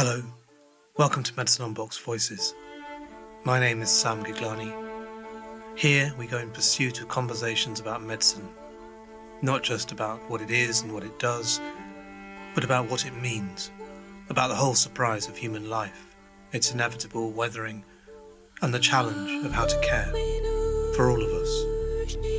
Hello, welcome to Medicine Unboxed Voices. My name is Sam Guglani. Here we go in pursuit of conversations about medicine, not just about what it is and what it does, but about what it means, about the whole surprise of human life, its inevitable weathering, and the challenge of how to care for all of us.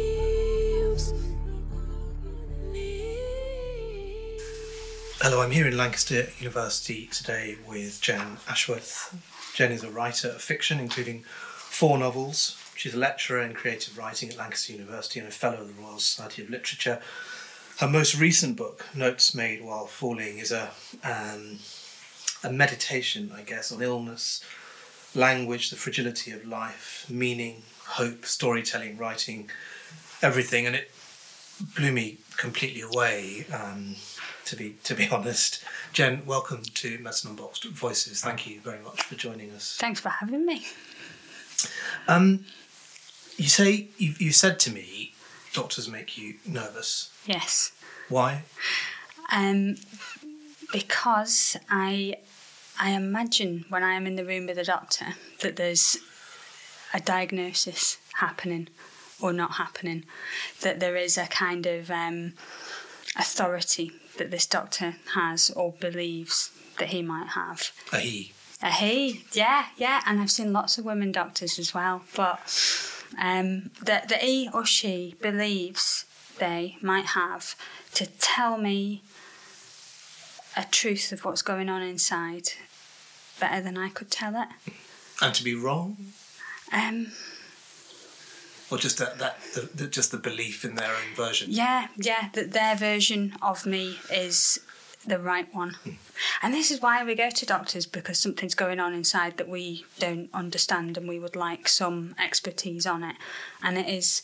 Hello, I'm here in Lancaster University today with Jen Ashworth. Jen is a writer of fiction, including four novels. She's a lecturer in creative writing at Lancaster University and a fellow of the Royal Society of Literature. Her most recent book, Notes Made While Falling, is a um, a meditation, I guess, on illness, language, the fragility of life, meaning, hope, storytelling, writing, everything, and it blew me completely away. Um, to be to be honest. Jen, welcome to Medicine Unboxed Voices. Thank you very much for joining us. Thanks for having me. Um, you say you you said to me, doctors make you nervous. Yes. Why? Um, because I I imagine when I am in the room with a doctor that there's a diagnosis happening or not happening, that there is a kind of um, authority that this doctor has or believes that he might have. A he. A he, yeah, yeah. And I've seen lots of women doctors as well, but um, that, that he or she believes they might have to tell me a truth of what's going on inside better than I could tell it. And to be wrong, Um, or just that that the, the, just the belief in their own version. Yeah, yeah, that their version of me is the right one. And this is why we go to doctors because something's going on inside that we don't understand and we would like some expertise on it. And it is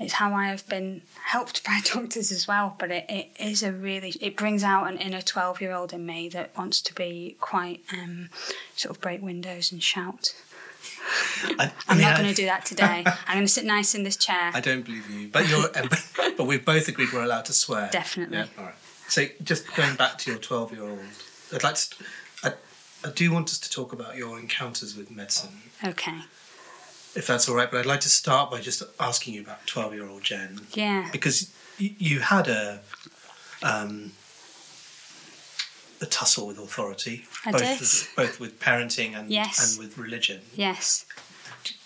it's how I have been helped by doctors as well. But it, it is a really it brings out an inner twelve year old in me that wants to be quite um, sort of break windows and shout. I, mean, not going to do that today. I'm going to sit nice in this chair. I don't believe you, but you're. but we've both agreed we're allowed to swear. Definitely. Yeah. All right. So just going back to your twelve-year-old, I'd like to. I, I do want us to talk about your encounters with medicine, Okay. if that's all right. But I'd like to start by just asking you about twelve-year-old Jen, Yeah. because you, you had a. Um, a tussle with authority, I both did. With, both with parenting and Yes. and with religion. Yes.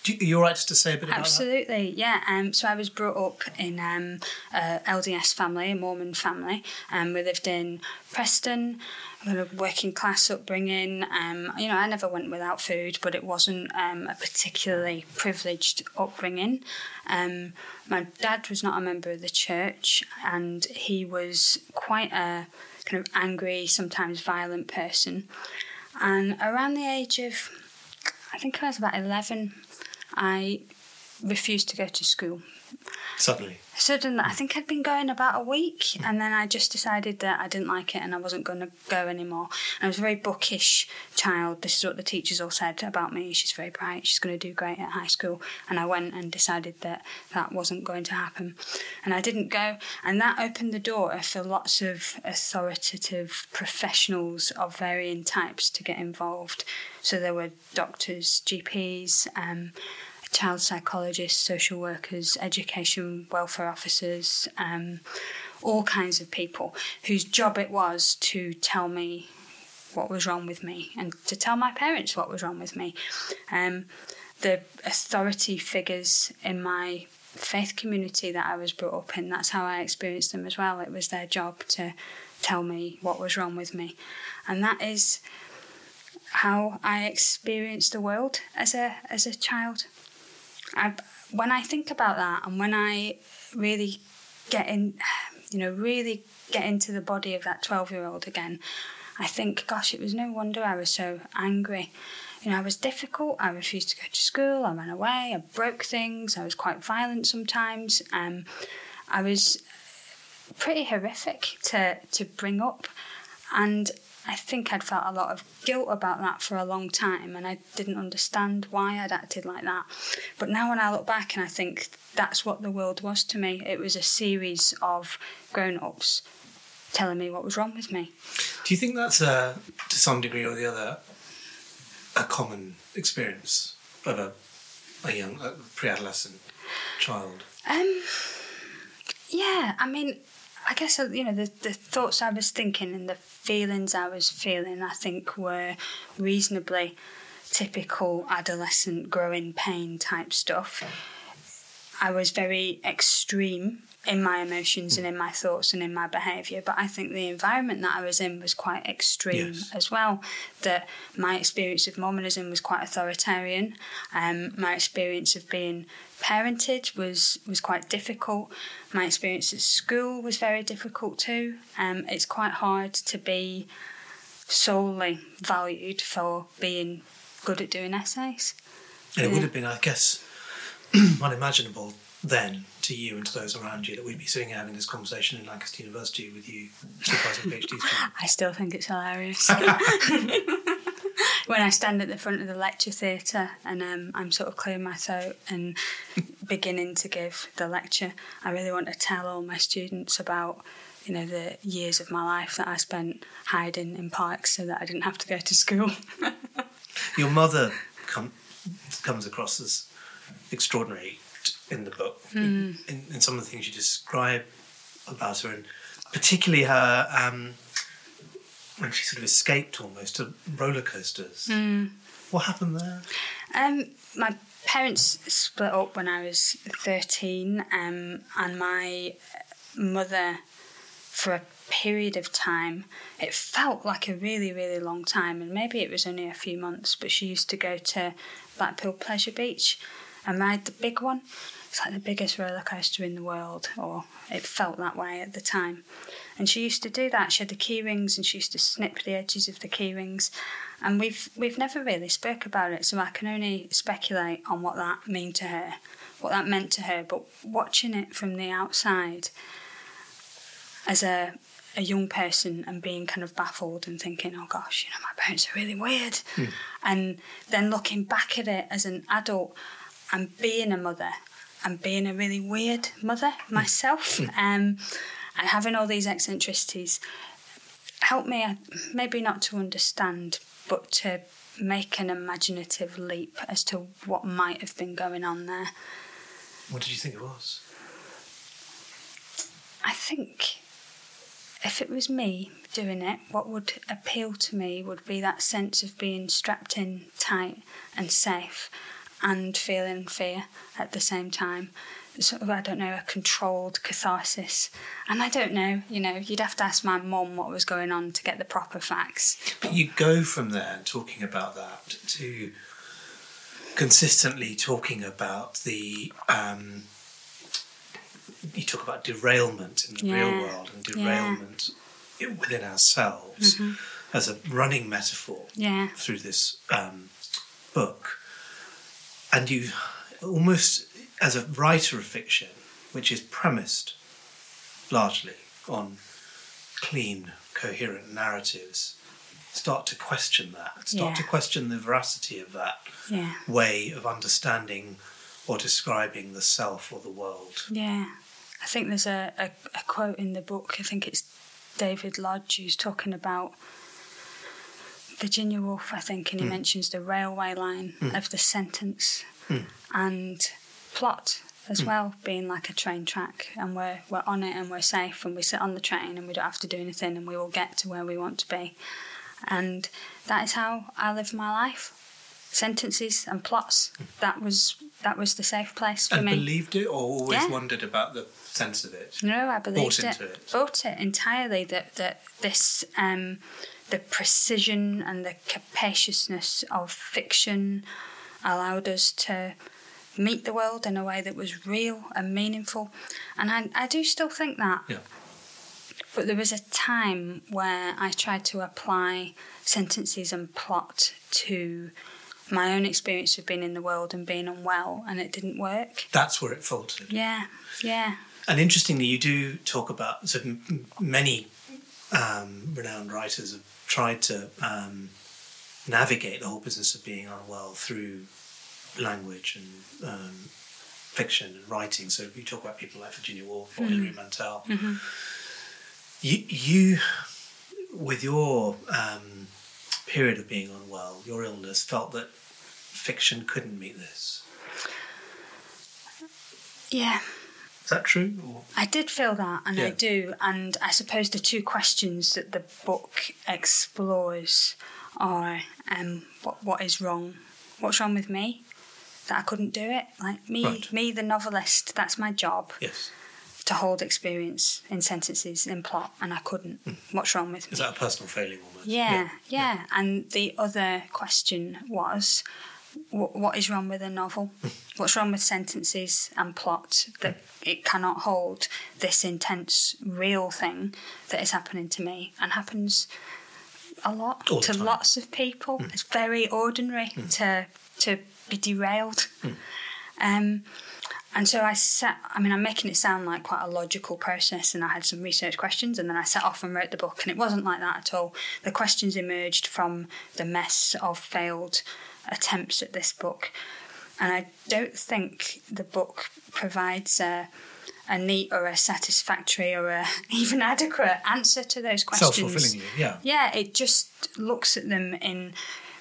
Do, are you all right just to say a bit about that? Absolutely, yeah. Um, so I was brought up in um, a LDS family, a Mormon family. Um, we lived in Preston, a working class upbringing. Um, you know, I never went without food, but it wasn't um, a particularly privileged upbringing. Um, my dad was not a member of the church, and he was quite a kind of angry, sometimes violent person. And around the age of, I think I was about 11, I refused to go to school. Suddenly, Suddenly, I think I'd been going about a week, and then I just decided that I didn't like it and I wasn't going to go anymore. I was a very bookish child. This is what the teachers all said about me. She's very bright. She's going to do great at high school. And I went and decided that that wasn't going to happen, and I didn't go. And that opened the door for lots of authoritative professionals of varying types to get involved. So there were doctors, GPs. Um, child psychologists, social workers, education welfare officers, um, all kinds of people whose job it was to tell me what was wrong with me and to tell my parents what was wrong with me. Um, the authority figures in my faith community that I was brought up in, that's how I experienced them as well. It was their job to tell me what was wrong with me. And that is how I experienced the world as a as a child. I, when I think about that, and when I really get in, you know, really get into the body of that twelve-year-old again, I think, gosh, it was no wonder I was so angry. You know, I was difficult. I refused to go to school. I ran away. I broke things. I was quite violent sometimes. Um, I was pretty horrific to to bring up, and I think I'd felt a lot of guilt about that for a long time, and I didn't understand why I'd acted like that. But now, when I look back and I think that's what the world was to me, it was a series of grown ups telling me what was wrong with me. Do you think that's a, to some degree or the other, a common experience of a, a young, pre-adolescent child? Um, yeah, I mean, I guess uh, you know the the thoughts I was thinking and the feelings I was feeling. I think were reasonably typical adolescent growing pain type stuff. I was very extreme in my emotions and in my thoughts and in my behaviour, but I think the environment that I was in was quite extreme Yes. as well. That my experience of Mormonism was quite authoritarian. Um, my experience of being parented was was quite difficult. My experience at school was very difficult too. Um, it's quite hard to be solely valued for being good at doing essays. And it would have been, I guess, unimaginable then to you and to those around you that we'd be sitting here having this conversation in Lancaster University with you supervising PhD students. I still think it's hilarious. when I stand at the front of the lecture theatre and um, I'm sort of clearing my throat and beginning to give the lecture, I really want to tell all my students about you know the years of my life that I spent hiding in parks so that I didn't have to go to school. Your mother com- comes across as extraordinary in the book, in, in some of the things you describe about her, and particularly her um, when she sort of escaped almost to roller coasters. What happened there? Um, my parents split up when I was 13, um, and my mother, for a period of time, it felt like a really, really long time, and maybe it was only a few months, but she used to go to Blackpool Pleasure Beach and ride the big one. It's like the biggest roller coaster in the world, or it felt that way at the time. And she used to do that. She had the key rings, and she used to snip the edges of the key rings. And we've we've never really spoke about it, so I can only speculate on what that mean to her, what that meant to her. But watching it from the outside, as a a young person and being kind of baffled and thinking, oh gosh, you know, my parents are really weird. Hmm. And then looking back at it as an adult and being a mother and being a really weird mother myself um, and having all these eccentricities helped me, maybe not to understand, but to make an imaginative leap as to what might have been going on there. What did you think it was? I think if it was me doing it, what would appeal to me would be that sense of being strapped in tight and safe and feeling fear at the same time. Sort of, I don't know, a controlled catharsis. And I don't know, you know, you'd have to ask my mum what was going on to get the proper facts. But you go from there, talking about that, to consistently talking about the. Um, you talk about derailment in the real world and Mm-hmm. derailment i- within ourselves as a running metaphor Yeah. through this um, book. And you almost, as a writer of fiction, which is premised largely on clean, coherent narratives, start to question that, start Yeah. to question the veracity of that Yeah. way of understanding or describing the self or the world. Yeah, I think there's a, a, a quote in the book. I think it's David Lodge who's talking about Virginia Woolf, I think, and he hmm. mentions the railway line hmm. of the sentence hmm. and plot as well being like a train track and we're we're on it and we're safe and we sit on the train and we don't have to do anything and we will get to where we want to be and that is how I live my life sentences and plots that was that was the safe place for And me believed it or always Yeah. wondered about the sense of it? no, I believed Bought it. it. Bought it entirely. That that this um, the precision and the capaciousness of fiction allowed us to meet the world in a way that was real and meaningful, and I I do still think that. Yeah. But there was a time where I tried to apply sentences and plot to my own experience of being in the world and being unwell, and it didn't work. That's where it faltered. Yeah, yeah. And interestingly, you do talk about so many um, renowned writers have tried to um, navigate the whole business of being unwell through language and um, fiction and writing. So if you talk about people like Virginia Woolf or Hilary Mantel. You, you with your um, period of being unwell, your illness, felt that fiction couldn't meet this. Yeah. Is that true? Or? I did feel that, and I do. And I suppose the two questions that the book explores are um, what what is wrong? What's wrong with me? That I couldn't do it. Like me, Right. me, the novelist. That's my job Yes. to hold experience in sentences in plot, and I couldn't. What's wrong with me? Is that a personal failing almost? Yeah, yeah, And the other question was, wh- what is wrong with a novel? What's wrong with sentences and plot that it cannot hold this intense, real thing that is happening to me and happens a lot All to. Lots of people? It's very ordinary to to be derailed. Hmm. Um, and so I set, I mean, I'm making it sound like quite a logical process, and I had some research questions, and then I set off and wrote the book, and it wasn't like that at all. The questions emerged from the mess of failed attempts at this book. And I don't think the book provides a, a neat or a satisfactory or a even adequate answer to those questions. Self-fulfilling, yeah. Yeah, it just looks at them in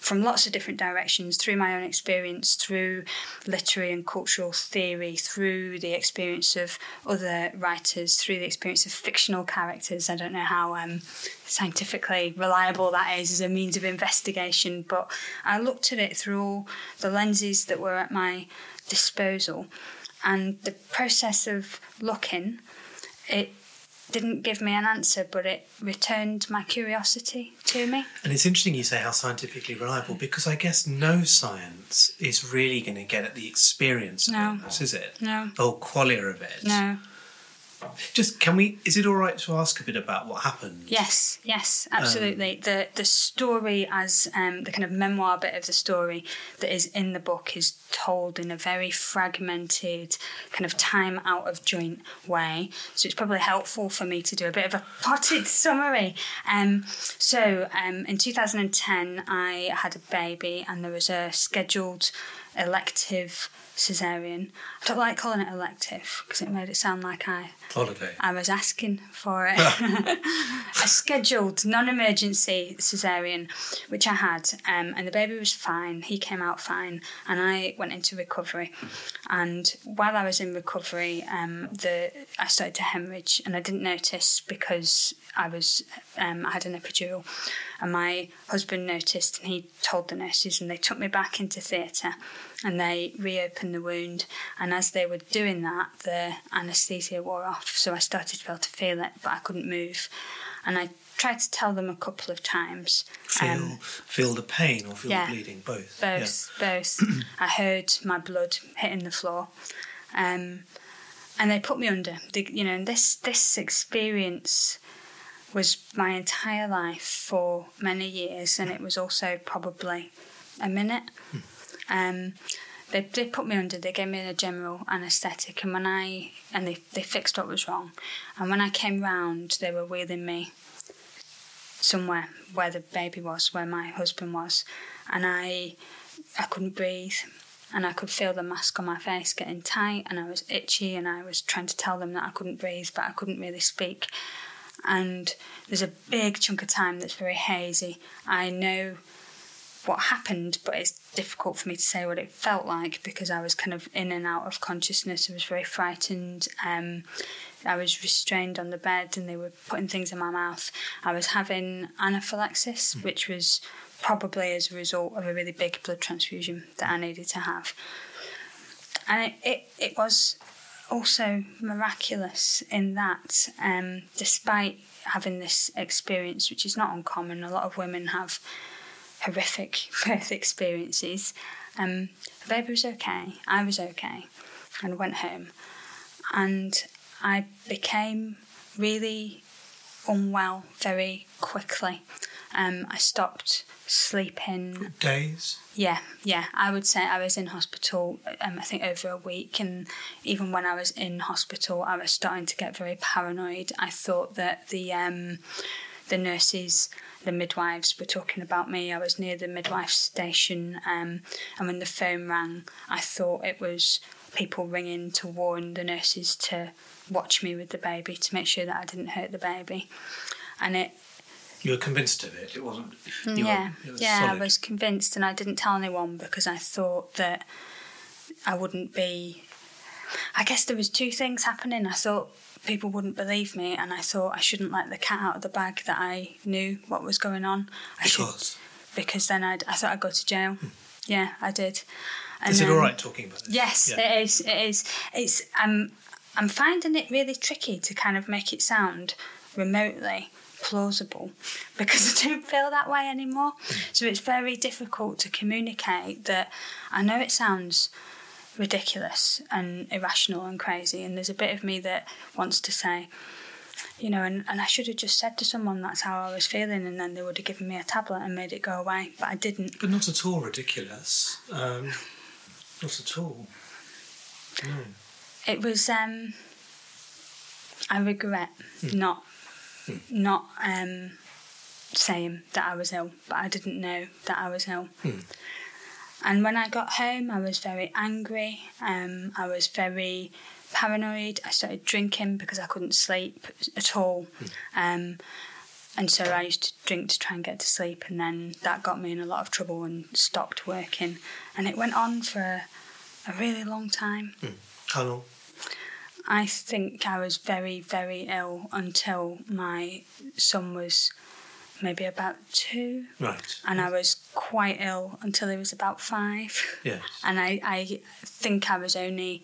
from lots of different directions through my own experience, through literary and cultural theory, through the experience of other writers, through the experience of fictional characters. I don't know how um, scientifically reliable that is as a means of investigation, but I looked at it through all the lenses that were at my disposal. And the process of looking, it didn't give me an answer, but it returned my curiosity to me. And it's interesting you say how scientifically reliable because I guess no science is really going to get at the experience of No. illness, is it? No. The whole qualia of it. No. Just can we? Is it all right to ask a bit about what happened? Yes, yes, absolutely. the the story as um, the kind of memoir bit of the story that is in the book is told in a very fragmented, kind of time out of joint way. So it's probably helpful for me to do a bit of a potted summary. Um, so um, in 2010, I had a baby, and there was a scheduled elective cesarean. I don't like calling it elective because it made it sound like I Holiday. I was asking for it. a scheduled non-emergency cesarean, which I had, um, and the baby was fine. He came out fine, and I went into recovery. And while I was in recovery, um, the I started to hemorrhage, and I didn't notice because I was um, I had an epidural, and my husband noticed, and he told the nurses, and they took me back into theatre, and they reopened the wound. And as they were doing that, the anaesthesia wore off, so I started to be able to feel it, but I couldn't move. And I tried to tell them a couple of times. Feel um, feel the pain or feel yeah. the bleeding, both. both, both. I heard my blood hitting the floor, um, and they put me under. The, you know, and this this experience was my entire life for many years, and it was also probably a minute. Um, they they put me under. They gave me a general anaesthetic, and when I and they they fixed what was wrong, and when I came round, they were wheeling me somewhere where the baby was, where my husband was, and I I couldn't breathe and I could feel the mask on my face getting tight and I was itchy and I was trying to tell them that I couldn't breathe but I couldn't really speak. And there's a big chunk of time that's very hazy. I know what happened, but it's difficult for me to say what it felt like because I was kind of in and out of consciousness. I was very frightened. Um, I was restrained on the bed and they were putting things in my mouth. I was having anaphylaxis, which was probably as a result of a really big blood transfusion that I needed to have. And it, it, it was also miraculous in that, um, despite having this experience, which is not uncommon, a lot of women have horrific birth experiences. Um, the baby was okay, I was okay, and went home. And I became really unwell very quickly. Um, I stopped sleeping. Days. Yeah, yeah. I would say I was in hospital. Um, I think over a week, and even when I was in hospital, I was starting to get very paranoid. I thought that the um, the nurses, the midwives were talking about me. I was near the midwife station, um, and when the phone rang, I thought it was people ringing to warn the nurses to watch me with the baby to make sure that I didn't hurt the baby, and it You were convinced of it. It wasn't. Mm, you yeah, Were, it was yeah, solid. I was convinced, and I didn't tell anyone because I thought that I wouldn't be. I guess there was two things happening. I thought people wouldn't believe me, and I thought I shouldn't let the cat out of the bag that I knew what was going on. I should Because because then I'd, I thought I'd go to jail. Hmm. Yeah, I did. And is it then- all right talking about this? Yes, Yeah. it is. It is. It's. I'm. I'm finding it really tricky to kind of make it sound remotely plausible because I don't feel that way anymore. So it's very difficult to communicate that. I know it sounds ridiculous and irrational and crazy, and there's a bit of me that wants to say. You know, and, and I should have just said to someone that's how I was feeling, and then they would have given me a tablet and made it go away. But I didn't. But not at all ridiculous. Um, not at all. No. it was um I regret not not um saying that I was ill, but I didn't know that I was ill. And when I got home I was very angry, um I was very paranoid. I started drinking because I couldn't sleep at all. Um and so I used to drink to try and get to sleep, and then that got me in a lot of trouble and stopped working. And it went on for a, a really long time. How long? I think I was very, very ill until my son was maybe about two, Right. and I was quite ill until he was about five. Yes. And I, I think I was only.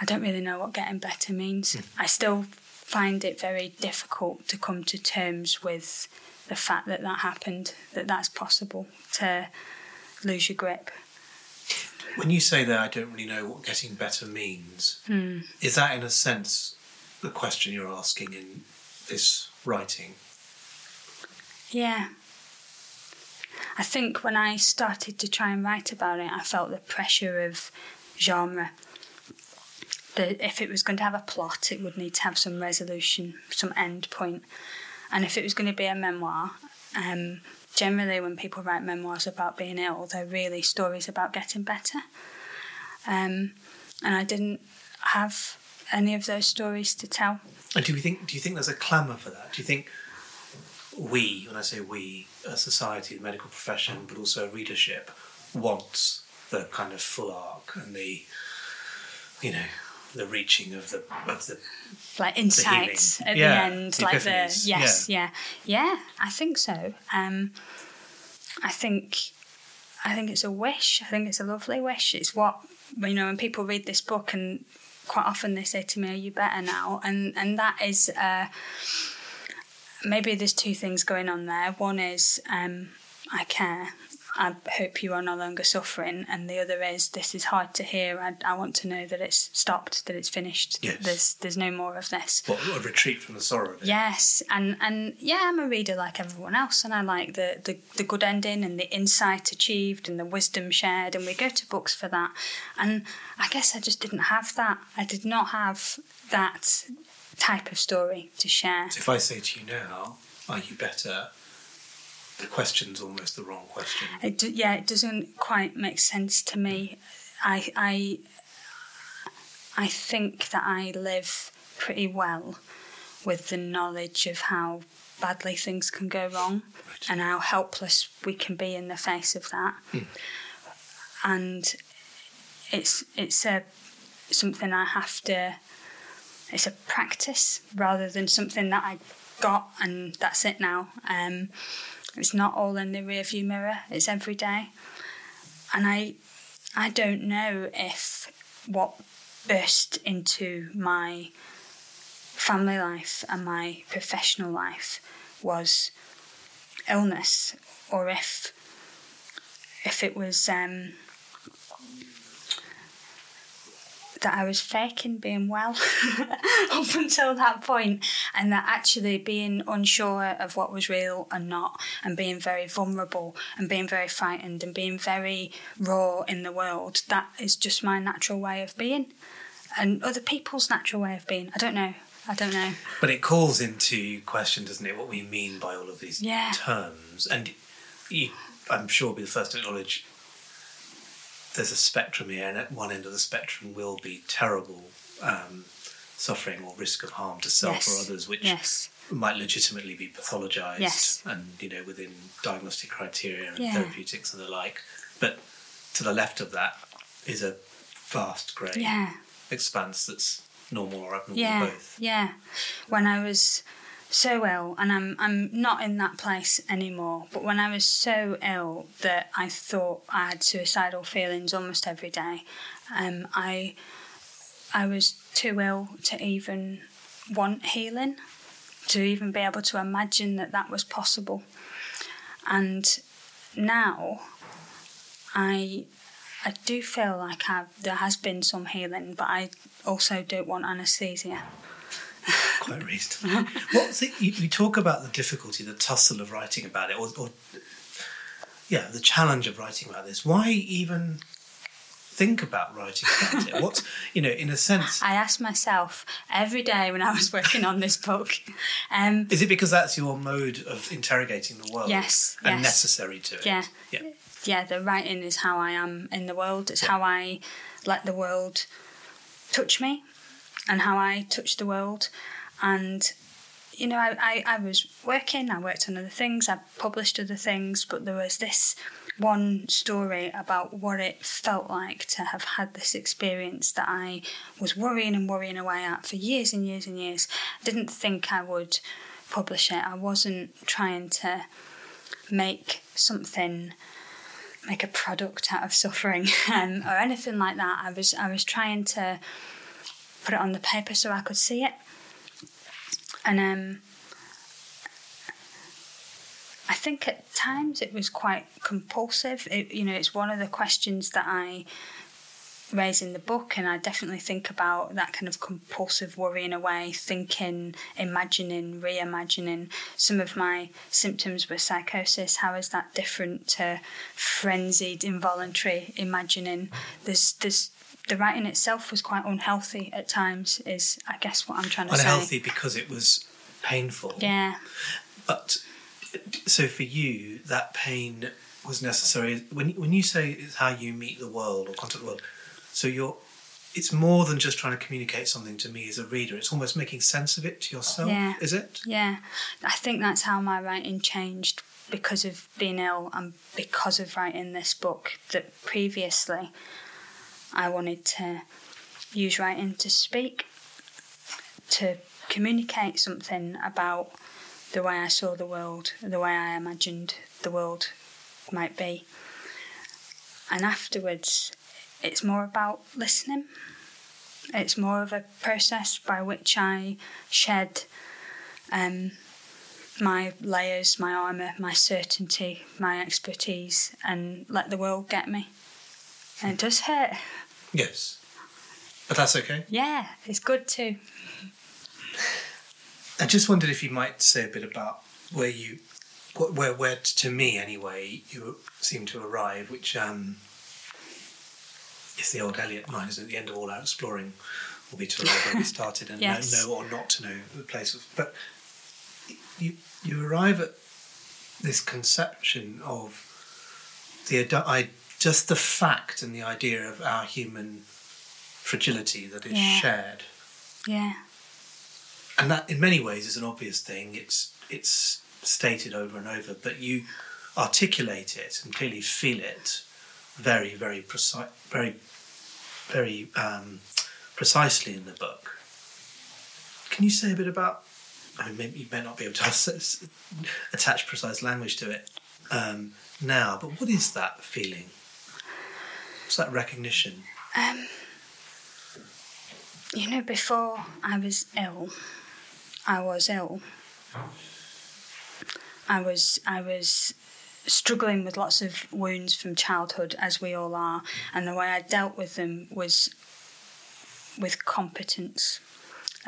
I don't really know what getting better means. Hmm. I still find it very difficult to come to terms with the fact that that happened, that that's possible to lose your grip. When you say that, I don't really know what getting better means. Hmm. Is that, in a sense, the question you're asking in this writing? Yeah. I think when I started to try and write about it, I felt the pressure of genre. That if it was going to have a plot, it would need to have some resolution, some end point. And if it was going to be a memoir, um, generally when people write memoirs about being ill, they're really stories about getting better. Um, and I didn't have any of those stories to tell. And do you think do you think there's a clamour for that? Do you think we, when I say we, a society, the medical profession, but also readership, wants the kind of full arc and the, you know, the reaching of the of the like insights healing. at Yeah, the end, the like the epiphanies, yes, yeah. yeah, I think so. Um, I think, I think it's a wish. I think it's a lovely wish. It's what you know when people read this book, and quite often they say to me, "Are you better now?" And and that is. Uh, maybe there's two things going on there. One is um, I care. I hope you are no longer suffering, and the other is this is hard to hear. I, I want to know that it's stopped, that it's finished. Yes. There's there's no more of this. what, a retreat from the sorrow. Yes, and and yeah, I'm a reader like everyone else, and I like the, the the good ending and the insight achieved and the wisdom shared, and we go to books for that. And I guess I just didn't have that. I did not have that type of story to share. So if I say to you now, "Are you better?" The question's almost the wrong question. It do, yeah, it doesn't quite make sense to me. I I I think that I live pretty well with the knowledge of how badly things can go wrong Right. and how helpless we can be in the face of that. And it's it's a something I have to it's a practice rather than something that I got and that's it now. Um, it's not all in the rearview mirror. It's every day, and I, I don't know if what burst into my family life and my professional life was illness, or if, if it was um, that I was faking being well up until that point, and that actually being unsure of what was real and not, and being very vulnerable, and being very frightened, and being very raw in the world, that is just my natural way of being, and other people's natural way of being. I don't know. I don't know. But it calls into question, doesn't it, what we mean by all of these Yeah. terms? And you, I'm sure, will be the first to acknowledge there's a spectrum here, and at one end of the spectrum will be terrible um, suffering or risk of harm to self yes. or others, which Yes. might legitimately be pathologized Yes. and you know within diagnostic criteria and Yeah. therapeutics and the like but to the left of that is a vast grey Yeah. expanse that's normal or abnormal Yeah, both yeah. When I was so ill, and I'm I'm not in that place anymore. But when I was so ill that I thought I had suicidal feelings almost every day, um, I I was too ill to even want healing, to even be able to imagine that that was possible. And now, I I do feel like I, there has been some healing, but I also don't want anaesthesia. quite reasonable what's it you, you talk about the difficulty the tussle of writing about it or, or yeah the challenge of writing about this why even think about writing about it what's you know in a sense I asked myself every day when I was working on this book. Um, Is it because that's your mode of interrogating the world? Yes, And yes. necessary to it? Yeah. Yeah. yeah, the writing is how I am in the world. It's Yeah. how I let the world touch me and how I touch the world. And, you know, I, I, I was working, I worked on other things, I published other things, but there was this one story about what it felt like to have had this experience that I was worrying and worrying away at for years and years and years. I didn't think I would publish it. I wasn't trying to make something make a product out of suffering um, or anything like that. I was I was trying to put it on the paper so I could see it, and um, I think at times it was quite compulsive. It, you know, it's one of the questions that I raise in the book, and I definitely think about that kind of compulsive worrying away, thinking, imagining, reimagining. Some of my symptoms were psychosis. How is that different to frenzied, involuntary imagining? There's, there's, the writing itself was quite unhealthy at times. Is I guess what I'm trying to Unhealthy say. Unhealthy because it was painful. Yeah, But so for you, that pain was necessary. When when you say it's how you meet the world or contact the world, so you're. It's more than just trying to communicate something to me as a reader. It's almost making sense of it to yourself. Yeah. Is it? Yeah, I think that's how my writing changed because of being ill and because of writing this book. That previously I wanted to use writing to speak, to communicate something about the way I saw the world, the way I imagined the world might be. And afterwards, it's more about listening. It's more of a process by which I shed um, my layers, my armour, my certainty, my expertise, and let the world get me. And it does hurt. Yes. But that's okay. Yeah, it's good too. I just wondered if you might say a bit about where you, where, where to me anyway, you seem to arrive, which um, is the old Eliot line, isn't it? The end of all our exploring will be to arrive where we started and Yes. know, know or not to know the place. Of, but you, you arrive at this conception of the adi- I, just the fact and the idea of our human fragility that is Yeah. shared Yeah, and that in many ways is an obvious thing it's it's stated over and over but you articulate it and clearly feel it very very precise very very um, precisely in the book can you say a bit about I mean, maybe you may not be able to attach precise language to it um, now, but what is that feeling? What's that recognition? Um, you know, before I was ill, I was ill. I was I was struggling with lots of wounds from childhood, as we all are, and the way I dealt with them was with competence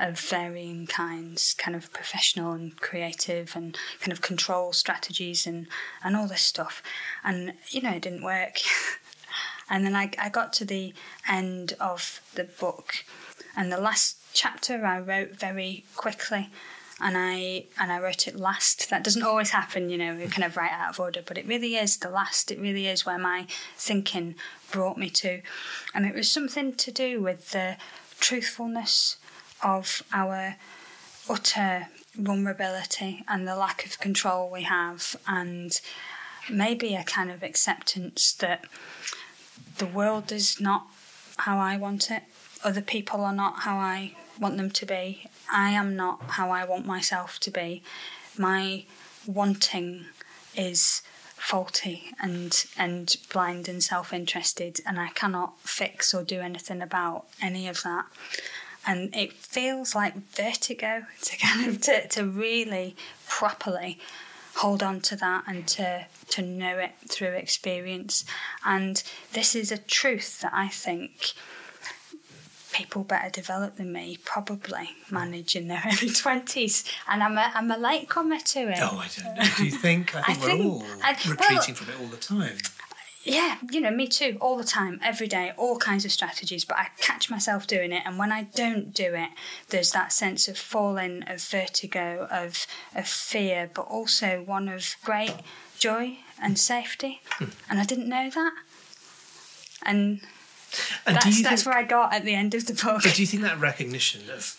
of varying kinds, kind of professional and creative, and kind of control strategies and and all this stuff, and you know it didn't work. And then I, I got to the end of the book, and the last chapter I wrote very quickly, and I and I wrote it last. That doesn't always happen, you know. We kind of write out of order, but it really is the last. It really is where my thinking brought me to, and it was something to do with the truthfulness of our utter vulnerability and the lack of control we have, and maybe a kind of acceptance that the world is not how I want it. Other people are not how I want them to be. I am not how I want myself to be. My wanting is faulty and and blind and self-interested and I cannot fix or do anything about any of that and it feels like vertigo to kind of to, to really properly hold on to that and to to know it through experience and this is a truth that I think people better developed than me probably manage in their early 20s and I'm a, I'm a late comer to it Oh, I don't know. Do you think? I think I we're think- all I- retreating well- from it all the time. Yeah, you know, me too, all the time, every day, all kinds of strategies, but I catch myself doing it. And when I don't do it, there's that sense of falling, of vertigo, of, of fear, but also one of great joy and safety. Hmm. And I didn't know that. And And that's, that's think, where I got at the end of the book. but do you think that recognition of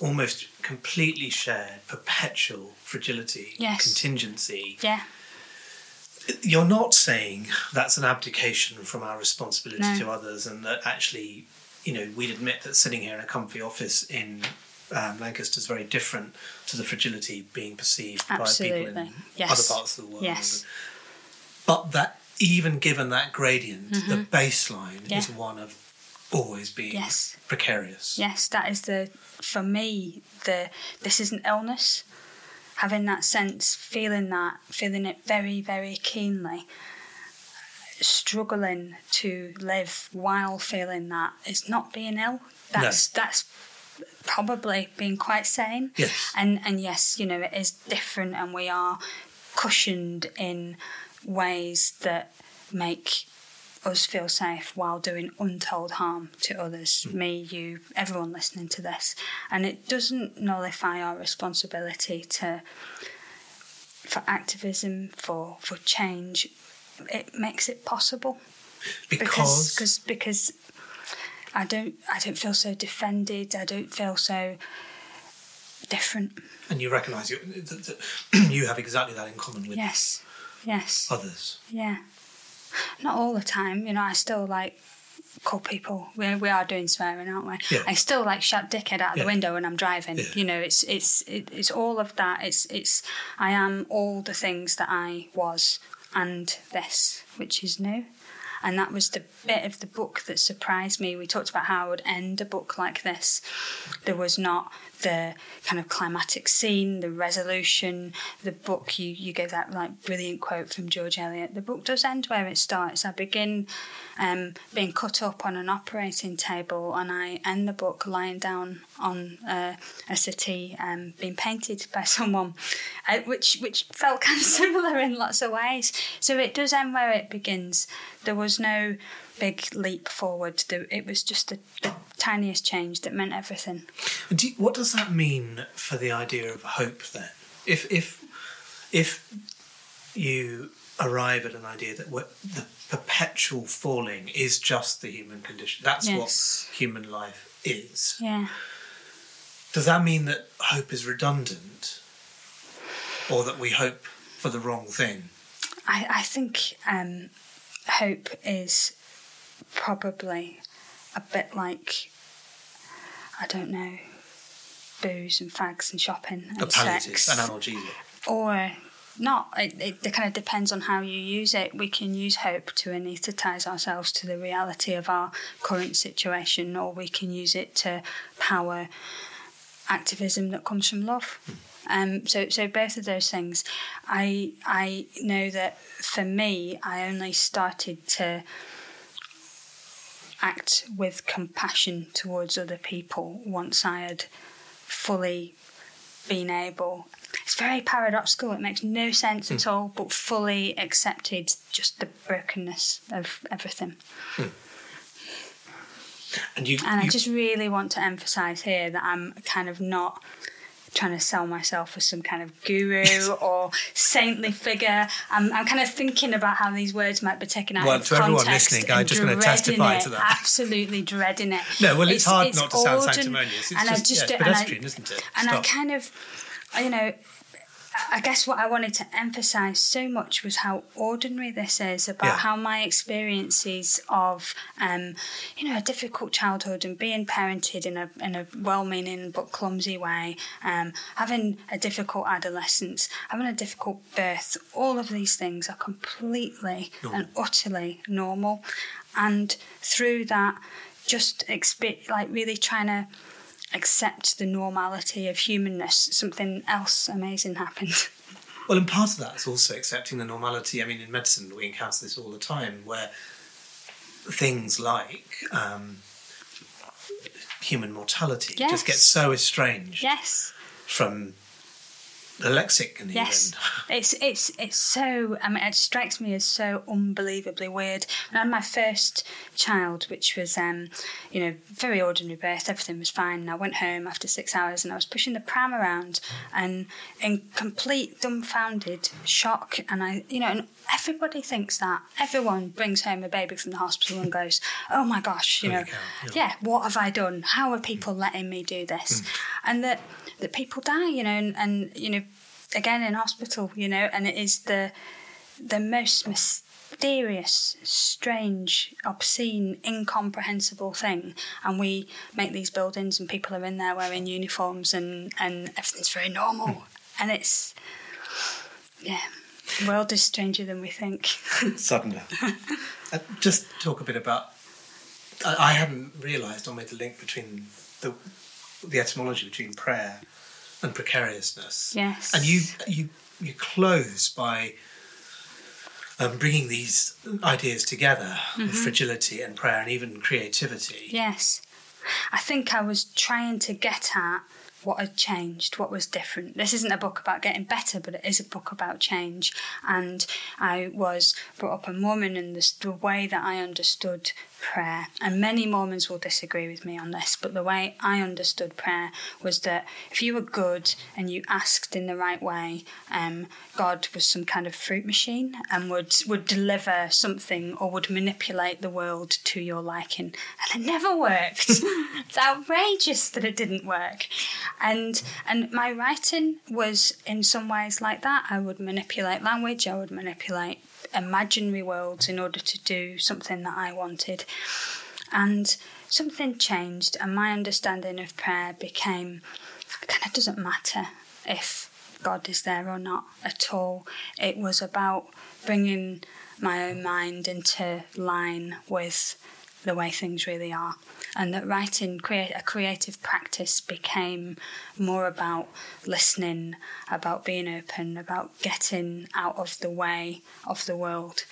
almost completely shared perpetual fragility, Yes. contingency, Yeah, you're not saying that's an abdication from our responsibility No. to others and that actually, you know, we'd admit that sitting here in a comfy office in um, Lancaster is very different to the fragility being perceived by people in Yes. other parts of the world. Yes. But that even given that gradient, the baseline Mm-hmm. Yeah. is one of always being Yes. precarious. Yes, that is the for me the this isn't illness. Having that sense, feeling that, feeling it very, very keenly, struggling to live while feeling that is not being ill. That's that's probably being quite sane. Yes. And and yes, you know, it is different and we are cushioned in ways that make us feel safe while doing untold harm to others, hmm. me, you, everyone listening to this. And it doesn't nullify our responsibility to for activism, for for change. It makes it possible Because, because because I don't I don't feel so defended. I don't feel so different. and you recognise you, that, that you have exactly that in common with Yes, yes, others. yeah. Not all the time, you know. I still like call people. We we are doing swearing, aren't we? Yeah. I still like shout dickhead out Yeah. the window when I'm driving. Yeah. You know, it's it's it, it's all of that. It's it's I am all the things that I was and this, which is new. And that was the bit of the book that surprised me. We talked about how I would end a book like this. There was not the kind of climatic scene, the resolution. The book, you, you gave that like brilliant quote from George Eliot. The book does end where it starts. I begin um, being cut up on an operating table, and I end the book lying down on uh, a city um, being painted by someone, uh, which which felt kind of similar in lots of ways. So it does end where it begins. There was no big leap forward. It was just the, the tiniest change that meant everything. Do you- what does that mean for the idea of hope then? If if if you arrive at an idea that the perpetual falling is just the human condition, that's Yes. what human life is. Yeah. Does that mean that hope is redundant, or that we hope for the wrong thing? I, I think um, hope is probably a bit like, I don't know, booze and fags and shopping and A sex. an analgesic. or not. It, it, it kind of depends on how you use it. We can use hope to anaesthetise ourselves to the reality of our current situation, or we can use it to power activism that comes from love. Um, so, so both of those things. I I know that for me, I only started to act with compassion towards other people once I had fully been able. It's very paradoxical. It makes no sense at hmm. all, but fully accepted just the brokenness of everything. Hmm. And you, And I just really want to emphasize here that I'm kind of not trying to sell myself as some kind of guru or saintly figure. I'm, I'm kind of thinking about how these words might be taken out Well, of to everyone context listening, I'm just gonna testify it, to that. Absolutely dreading it. no, well, it's, hard not to sound sanctimonious. It's and I just, yeah, it's and I- pedestrian, isn't it? And I kind of, you know, I guess what I wanted to emphasize so much was how ordinary this is about Yeah. how my experiences of, um, you know, a difficult childhood and being parented in a in a well-meaning but clumsy way, um, having a difficult adolescence, having a difficult birth, all of these things are completely and utterly normal, and through that, just like really trying to accept the normality of humanness, something else amazing happened. Well, and part of that is also accepting the normality. I mean, in medicine, we encounter this all the time where things like um, human mortality Yes. just get so estranged yes, from the lexicon, yes. even. It's it's it's so. I mean, it strikes me as so unbelievably weird. When I had my first child, which was, um, you know, very ordinary birth. Everything was fine. And I went home after six hours, and I was pushing the pram around, and in complete dumbfounded shock. And I, you know, and everybody thinks that. Everyone brings home a baby from the hospital and goes, "Oh my gosh, you know, yeah. yeah, what have I done? How are people letting me do this?" And that that people die, you know, and, and you know, again in hospital, you know, and it is the the most mysterious, strange, obscene, incomprehensible thing. And we make these buildings, and people are in there wearing uniforms, and and everything's very normal, and it's yeah, the world is stranger than we think. Suddenly. uh, just talk a bit about. I, I hadn't realised or made the link between the the etymology between prayer and precariousness. Yes. And you you you close by um, bringing these ideas together, fragility and prayer, and even creativity. Yes. I think I was trying to get at what had changed, what was different. This isn't a book about getting better, but it is a book about change. And I was brought up a Mormon, and the, the way that I understood prayer, and many Mormons will disagree with me on this, but the way I understood prayer was that if you were good and you asked in the right way, um, God was some kind of fruit machine and would would deliver something or would manipulate the world to your liking, and it never worked. it's outrageous that it didn't work, and and my writing was in some ways like that. I would manipulate language. I would manipulate imaginary worlds in order to do something that I wanted. And something changed, and my understanding of prayer became kind of doesn't matter if God is there or not at all. It was about bringing my own mind into line with the way things really are. And that writing, create a creative practice, became more about listening, about being open, about getting out of the way of the world.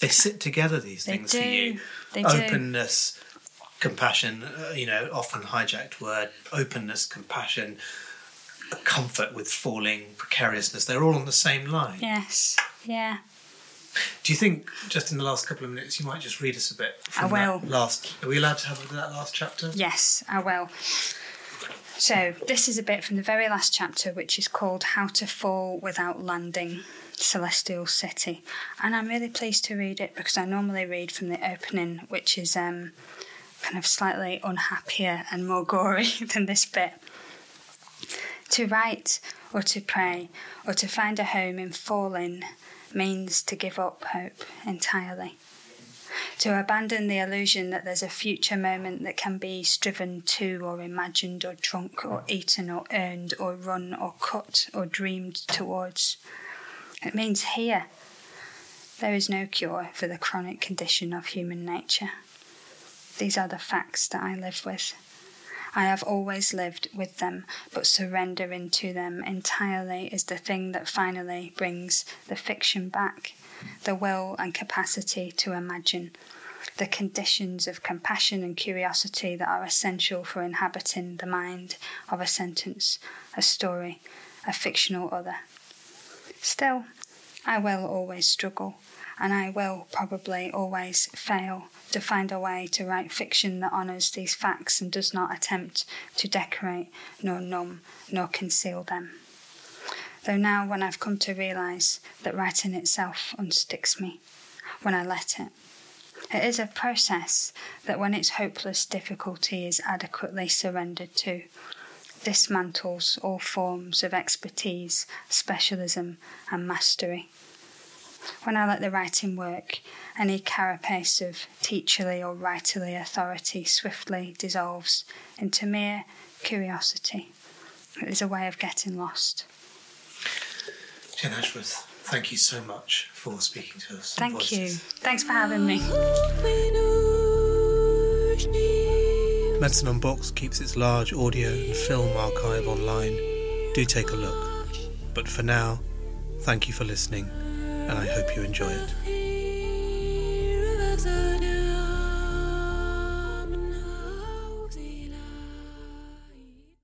They sit together, these They things for you. They do. openness, compassion, uh, you know, often hijacked word, openness, compassion, comfort with falling, precariousness, they're all on the same line. Yes, yeah. Do you think, just in the last couple of minutes, you might just read us a bit? I will. Last, are we allowed to have that last chapter? Yes, I will. So, this is a bit from the very last chapter, which is called How to Fall Without Landing Celestial City. And I'm really pleased to read it because I normally read from the opening, which is um, kind of slightly unhappier and more gory than this bit. To write or to pray or to find a home in falling means to give up hope entirely to abandon the illusion that there's a future moment that can be striven to or imagined or drunk or eaten or earned or run or cut or dreamed towards. It means here. There is no cure for the chronic condition of human nature. These are the facts that I live with. I have always lived with them, but surrendering to them entirely is the thing that finally brings the fiction back the will and capacity to imagine, the conditions of compassion and curiosity that are essential for inhabiting the mind of a sentence, a story, a fictional other. Still, I will always struggle, and I will probably always fail to find a way to write fiction that honours these facts and does not attempt to decorate, nor numb, nor conceal them. Though now, when I've come to realise that writing itself unsticks me, when I let it, it is a process that, when its hopeless difficulty is adequately surrendered to, dismantles all forms of expertise, specialism, and mastery. When I let the writing work, any carapace of teacherly or writerly authority swiftly dissolves into mere curiosity. It is a way of getting lost. Jenn Ashworth, thank you so much for speaking to us. Thank you. Thanks for having me. Medicine Unboxed keeps its large audio and film archive online. Do take a look. But for now, thank you for listening, and I hope you enjoy it.